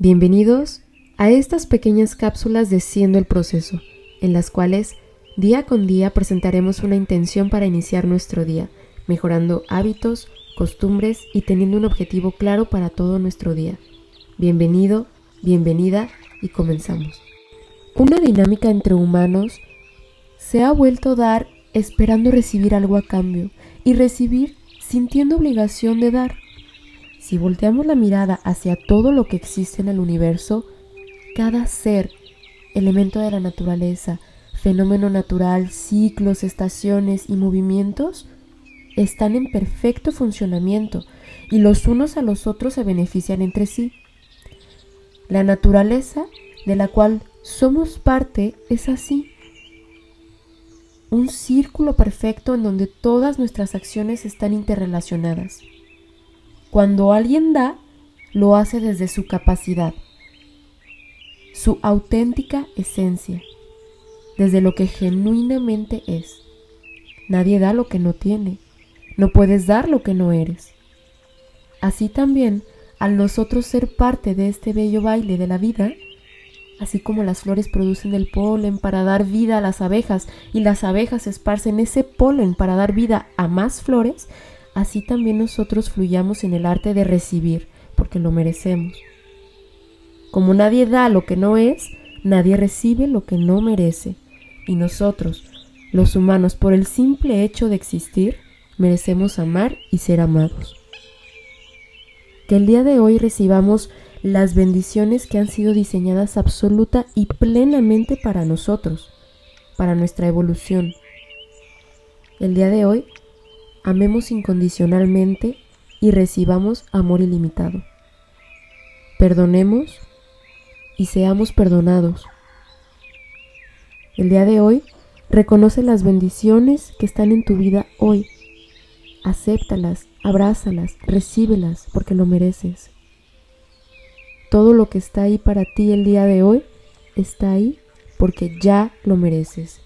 Bienvenidos a estas pequeñas cápsulas de Siendo el Proceso, en las cuales día con día presentaremos una intención para iniciar nuestro día, mejorando hábitos, costumbres y teniendo un objetivo claro para todo nuestro día. Bienvenido, bienvenida y comenzamos. Una dinámica entre humanos se ha vuelto dar esperando recibir algo a cambio y recibir sintiendo obligación de dar. Si volteamos la mirada hacia todo lo que existe en el universo, cada ser, elemento de la naturaleza, fenómeno natural, ciclos, estaciones y movimientos, están en perfecto funcionamiento y los unos a los otros se benefician entre sí. La naturaleza de la cual somos parte es así. Un círculo perfecto en donde todas nuestras acciones están interrelacionadas. Cuando alguien da, lo hace desde su capacidad, su auténtica esencia, desde lo que genuinamente es. Nadie da lo que no tiene, no puedes dar lo que no eres. Así también, al nosotros ser parte de este bello baile de la vida, así como las flores producen el polen para dar vida a las abejas y las abejas esparcen ese polen para dar vida a más flores, así también nosotros fluyamos en el arte de recibir, porque lo merecemos. Como nadie da lo que no es, nadie recibe lo que no merece. Y nosotros, los humanos, por el simple hecho de existir, merecemos amar y ser amados. Que el día de hoy recibamos las bendiciones que han sido diseñadas absoluta y plenamente para nosotros, para nuestra evolución. El día de hoy amemos incondicionalmente y recibamos amor ilimitado. Perdonemos y seamos perdonados. El día de hoy reconoce las bendiciones que están en tu vida hoy. Acéptalas, abrázalas, recíbelas porque lo mereces. Todo lo que está ahí para ti el día de hoy está ahí porque ya lo mereces.